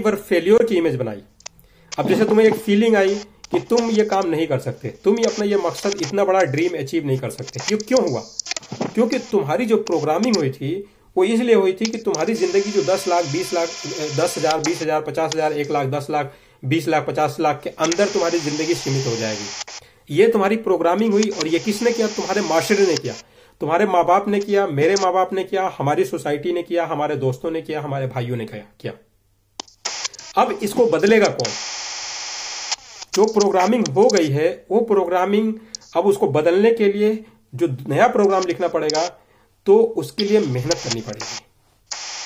वर failure की image बनाई। अब जैसे तुम्हें एक फीलिंग आई कि तुम ये काम नहीं कर सकते, तुम ये अपना ये मकसद इतना बड़ा ड्रीम अचीव नहीं कर सकते क्यों क्यों हुआ? क्योंकि तुम्हारी जो प्रोग्रामिंग हुई थी, वो इसलिए हुई थी कि तुम्हारी ज़िंदगी जो दस लाख, बीस लाख, दस हज़ार, बीस हज़ार, पचास हज़ार, एक लाख, दस लाख, बीस लाख, पचास लाख के अंदर तुम्हारी ज़िंदगी सीमित हो जाएगी। ये तुम्हारी प्रोग्रामिंग हुई और ये किसने किया? तुम्हारे माशरे ने किया। तुम्हारे माँ बाप ने किया, मेरे माँ बाप ने किया, हमारी सोसाइटी ने किया, हमारे दोस्तों ने किया, हमारे भाइयों ने किया। अब इसको बदलेगा कौन? जो प्रोग्रामिंग हो गई है, वो प्रोग्रामिंग अब उसको बदलने के लिए जो नया प्रोग्राम लिखना पड़ेगा तो उसके लिए मेहनत करनी पड़ेगी।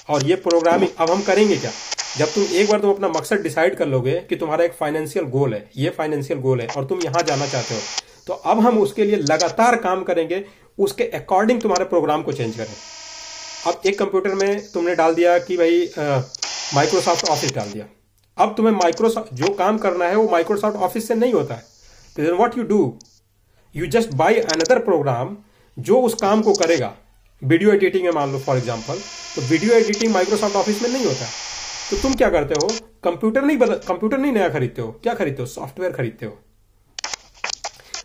और ये प्रोग्रामिंग अब हम करेंगे क्या? जब तुम एक बार तुम अपना मकसद डिसाइड कर लोगे कि तुम्हारा एक फाइनेंशियल गोल है, ये फाइनेंशियल गोल है, और तुम यहाँ जाना चाहते हो तो अब हम उसके लिए लगातार काम करेंगे, उसके अकॉर्डिंग तुम्हारे प्रोग्राम को चेंज करें। अब एक कंप्यूटर में तुमने डाल दिया कि भाई माइक्रोसॉफ्ट ऑफ़िस डाल दिया। अब तुम्हें माइक्रोसॉफ्ट जो काम करना है, वो माइक्रोसॉफ्ट ऑफ़िस से नहीं होता है। तो then what you do you just buy another program जो उस काम को करेगा। वीडियो एडिटिंग में मान लो फॉर एग्ज़ाम्पल तो वीडियो एडिटिंग माइक्रोसॉफ्ट ऑफ़िस में नहीं होता है। तो तुम क्या करते हो? कंप्यूटर नहीं बदल कंप्यूटर नहीं नया खरीदते हो। क्या खरीदते हो? सॉफ्टवेयर खरीदते हो।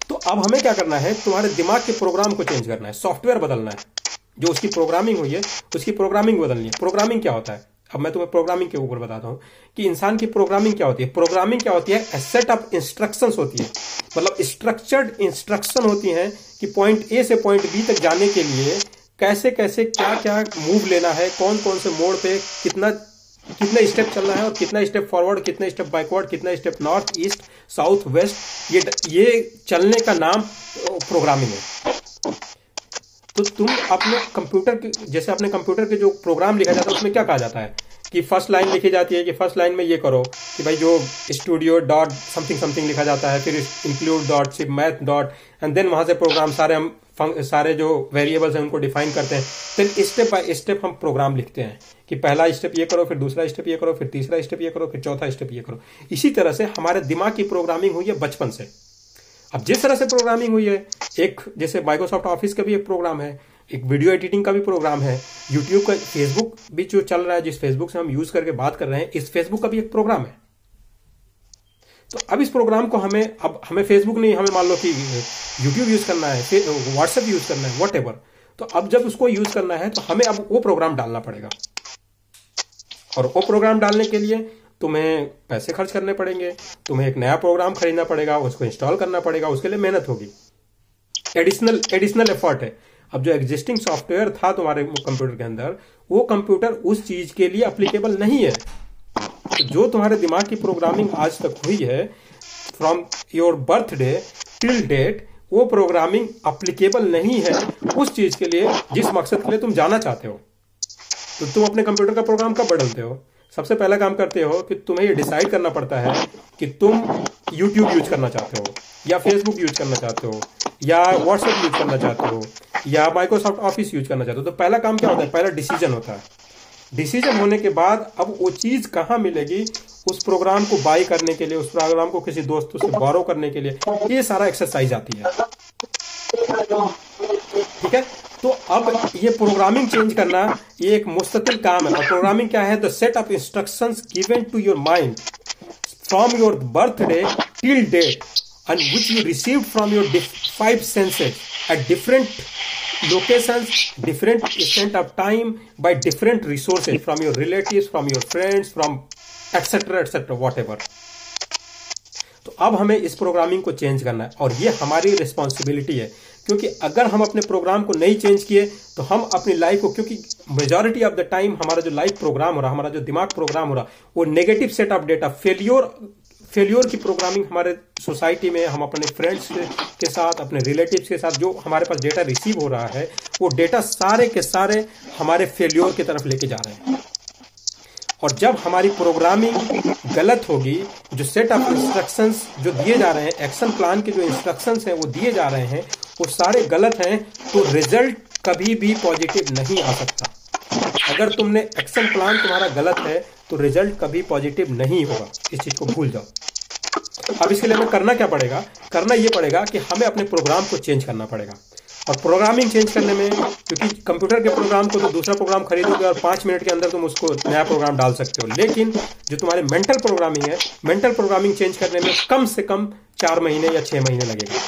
तो अब हमें क्या करना है? तुम्हारे दिमाग के प्रोग्राम को चेंज करना है। सॉफ्टवेयर बदलना है। जो उसकी प्रोग्रामिंग हुई है, उसकी प्रोग्रामिंग बदलनी है। प्रोग्रामिंग क्या होता है? अब मैं तुम्हें प्रोग्रामिंग के ऊपर बताता हूँ कि इंसान की प्रोग्रामिंग क्या होती है? प्रोग्रामिंग क्या होती है? सेट ऑफ़ इंस्ट्रक्शन होती है। मतलब स्ट्रक्चर्ड इंस्ट्रक्शन होती है कि पॉइंट ए से पॉइंट बी तक जाने के लिए कैसे कैसे क्या क्या मूव लेना है कौन कौन से मोड पे कितना कितना स्टेप चलना है और कितना स्टेप फॉरवर्ड कितना स्टेप बैकवर्ड कितना step north east south west ये ये चलने का नाम प्रोग्रामिंग है। तो तुम अपने कंप्यूटर के, जैसे अपने कंप्यूटर के जो प्रोग्राम लिखा जाता है, उसमें क्या कहा जाता है? कि फ़र्स्ट लाइन लिखी जाती है कि फ़र्स्ट लाइन में ये करो कि भाई जो स्टूडियो डॉट समथिंग समथिंग लिखा जाता है, फिर इंक्लूड डॉट सिप मैथ डॉट एंड देन वहाँ से प्रोग्राम सारे हम सारे जो वेरिएबल्स हैं उनको डिफाइन करते हैं। देन स्टेप बाय स्टेप हम प्रोग्राम लिखते हैं कि पहला स्टेप ये करो, फिर दूसरा स्टेप ये करो, फिर तीसरा स्टेप ये करो, फिर चौथा स्टेप ये करो। इसी तरह से हमारे दिमाग की प्रोग्रामिंग हुई है बचपन से। अब जिस तरह से प्रोग्रामिंग हुई है, एक जैसे माइक्रोसॉफ्ट ऑफ़िस का भी एक प्रोग्राम है एक वीडियो एडिटिंग का भी प्रोग्राम है। यूट्यूब का फेसबुक भी जो चल रहा है, जिस फेसबुक से हम यूज़ करके बात कर रहे हैं, इस फेसबुक का भी एक प्रोग्राम है। तो अब इस प्रोग्राम को हमें, अब हमें फेसबुक नहीं, हमें मान लो कि यूट्यूब यूज़ करना है व्हाट्सएप यूज़ करना है वट तो अब जब उसको यूज़ करना है तो हमें अब वो प्रोग्राम डालना पड़ेगा। और वो प्रोग्राम डालने के लिए तुम्हें पैसे खर्च करने पड़ेंगे, तुम्हें एक नया प्रोग्राम खरीदना पड़ेगा, उसको इंस्टॉल करना पड़ेगा, उसके लिए मेहनत होगी। एडिशनल एडिशनल एफर्ट है। अब जो एग्जिस्टिंग सॉफ्टवेयर था तुम्हारे कंप्यूटर के अंदर, वो कंप्यूटर उस चीज़ के लिए अप्लीकेबल नहीं है। तो जो तुम्हारे दिमाग की प्रोग्रामिंग आज तक हुई है from your birthday till date वो प्रोग्रामिंग अप्लीकेबल नहीं है उस चीज़ के लिए, जिस मकसद के लिए तुम जाना चाहते हो। तो तुम अपने कंप्यूटर का प्रोग्राम कब बदलते हो? सबसे पहला काम करते हो कि तुम्हें ये डिसाइड करना पड़ता है कि तुम यूट्यूब यूज़ करना चाहते हो, या फेसबुक यूज़ करना चाहते हो, या व्हाट्सएप यूज़ करना चाहते हो। या माइक्रोसॉफ्ट ऑफ़िस यूज़ करना चाहते हो तो पहला काम क्या होता है? पहला डिसीज़न होता है। डिसीज़न होने के बाद अब वो चीज़ कहाँ मिलेगी? उस प्रोग्राम को बाई करने के लिए, उस प्रोग्राम को किसी दोस्तों से बोरो करने के लिए, ये सारा एक्सरसाइज आती है। ठीक है? तो अब ये प्रोग्रामिंग चेंज करना, ये एक मुस्तकिल काम है। और प्रोग्रामिंग क्या है? The set of instruction given to your mind from your birthday till date and which you received from your five senses at different locations, different extent of time, by different resources from your relatives, from your friends, from etc. etc. whatever. तो अब हमें इस programming को change करना है और ये हमारी रिस्पॉन्सिबिलिटी है क्योंकि अगर हम अपने प्रोग्राम को नहीं चेंज किए तो हम अपनी लाइफ को क्योंकि मेजोरिटी ऑफ़ द टाइम हमारा जो लाइफ प्रोग्राम हो रहा हमारा जो दिमाग प्रोग्राम हो रहा वो negative set of data failure failure की प्रोग्रामिंग हमारे सोसाइटी में, हम अपने फ्रेंड्स के साथ, अपने रिलेटिव्स के साथ, जो हमारे पास डेटा रिसीव हो रहा है, वो डेटा सारे के सारे हमारे फेल्योर की तरफ़ लेके जा रहे हैं। और जब हमारी प्रोग्रामिंग गलत होगी, जो सेट ऑफ़ इंस्ट्रक्शंस जो दिए जा रहे हैं एक्शन प्लान के जो इंस्ट्रक्शंस हैं, वो दिए जा रहे हैं, वो सारे गलत हैं तो रिज़ल्ट कभी भी पॉजिटिव नहीं आ सकता। अगर तुमने एक्शन प्लान तुम्हारा गलत है तो रिज़ल्ट कभी पॉजिटिव नहीं होगा। इस चीज़ को भूल जाओ। अब इसके लिए हमें करना क्या पड़ेगा? करना ये पड़ेगा कि हमें अपने प्रोग्राम को चेंज करना पड़ेगा। और प्रोग्रामिंग चेंज करने में, क्योंकि कंप्यूटर के प्रोग्राम को तो दूसरा प्रोग्राम खरीदोगे और पाँच मिनट के अंदर तुम उसको नया प्रोग्राम डाल सकते हो। लेकिन जो तुम्हारे मेंटल प्रोग्रामिंग है मेंटल प्रोग्रामिंग चेंज करने में कम से कम चार महीने या छह महीने लगेगा।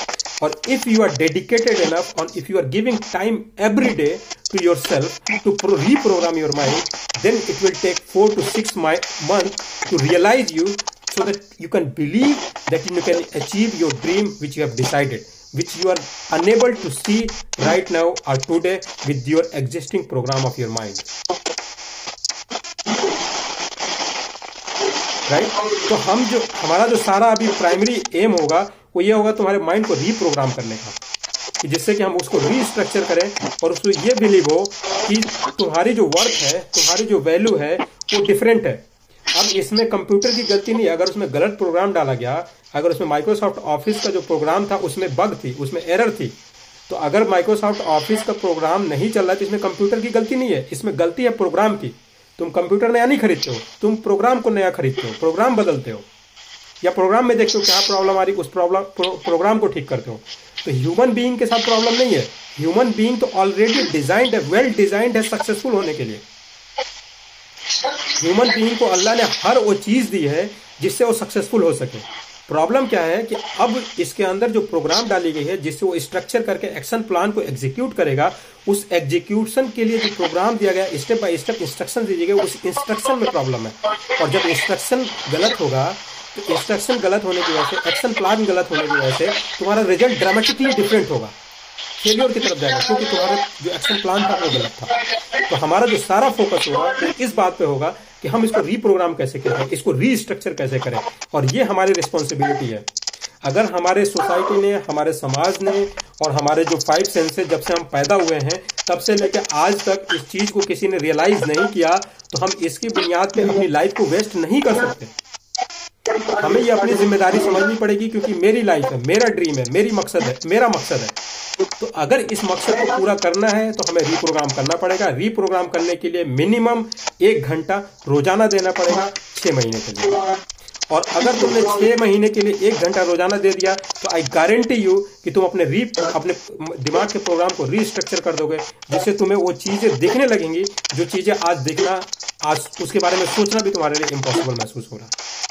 और if you are dedicated enough और if you are giving time every day to yourself to reprogram your mind then it will take four to six months to realize you so that you can believe that you can achieve your dream which you have decided which you are unable to see right now or today with your existing program of your mind right right? तो हम जो हमारा जो सारा अभी primary aim होगा वो ये होगा तुम्हारे माइंड को रीप्रोग्राम करने का, कि जिससे कि हम उसको रीस्ट्रक्चर करें और उसको ये बिलीव हो कि तुम्हारी जो वर्क है, तुम्हारी जो वैल्यू है, वो डिफरेंट है। अब इसमें कंप्यूटर की गलती नहीं, अगर उसमें गलत प्रोग्राम डाला गया, अगर उसमें माइक्रोसॉफ्ट ऑफ़िस का जो प्रोग्राम था, उसमें बग थी, उसमें एरर थी तो अगर माइक्रोसॉफ्ट ऑफ़िस का प्रोग्राम नहीं चल रहा तो इसमें कंप्यूटर की गलती नहीं है। इसमें गलती है प्रोग्राम की। तुम कंप्यूटर नया नहीं खरीदते हो, तुम प्रोग्राम को नया खरीदते हो प्रोग्राम बदलते हो। या प्रोग्राम में देखते हो क्या प्रॉब्लम आ रही उस प्रॉब्लम प्रो, प्रोग्राम को ठीक करते हो। तो ह्यूमन बीइंग के साथ प्रॉब्लम नहीं है। ह्यूमन बीइंग तो ऑलरेडी डिजाइंड है वेल डिजाइंड है सक्सेसफुल होने के लिए। ह्यूमन बीइंग को अल्लाह ने हर वो चीज़ दी है जिससे वो सक्सेसफुल हो सके। प्रॉब्लम क्या है कि अब इसके अंदर जो प्रोग्राम डाली गई है जिससे वो स्ट्रक्चर करके एक्शन प्लान को एग्जीक्यूट करेगा उस एग्जीक्यूशन के लिए जो प्रोग्राम दिया गया स्टेप बाय स्टेप इंस्ट्रक्शन दीजिए उस इंस्ट्रक्शन में प्रॉब्लम है। और जब इंस्ट्रक्शन गलत होगा इंस्ट्रक्शन गलत होने की वजह से एक्शन प्लान गलत होने की वजह से तुम्हारा रिज़ल्ट ड्रामेटिकली डिफरेंट होगा। फेलियर की तरफ़ जाएगा, क्योंकि तुम्हारा जो एक्शन प्लान था वो गलत था। तो हमारा जो सारा फोकस होगा वो इस बात पे होगा कि हम इसको रीप्रोग्राम कैसे करें, इसको रीस्ट्रक्चर कैसे करें। और ये हमारी रिस्पॉन्सिबिलिटी है। अगर हमारे सोसाइटी ने, हमारे समाज ने और हमारे जो फाइव सेंसेस जब से हम पैदा हुए हैं, तब से लेकर आज तक इस चीज़ को किसी ने रियलाइज़ नहीं किया तो हम इसकी बुनियाद पे अपनी लाइफ को वेस्ट नहीं कर सकते। हमें ये अपनी ज़िम्मेदारी समझनी पड़ेगी क्योंकि मेरी लाइफ है, मेरा ड्रीम है, मेरी मकसद है, मेरा मकसद है। तो अगर इस मकसद को पूरा करना है तो हमें रीप्रोग्राम करना पड़ेगा। रीप्रोग्राम करने के लिए मिनिमम एक घंटा रोज़ाना देना पड़ेगा, छह महीने के लिए। और अगर तुमने छह महीने के लिए एक घंटा रोज़ाना दे दिया तो आई गारंटी यू कि तुम अपने री अपने दिमाग के प्रोग्राम को रीस्ट्रक्चर कर दोगे, जिससे तुम्हें वो चीज़ें दिखने लगेंगी, जो चीज़ें आज देखना, आज उसके बारे में सोचना भी तुम्हारे लिए इम्पॉसिबल महसूस हो रहा। है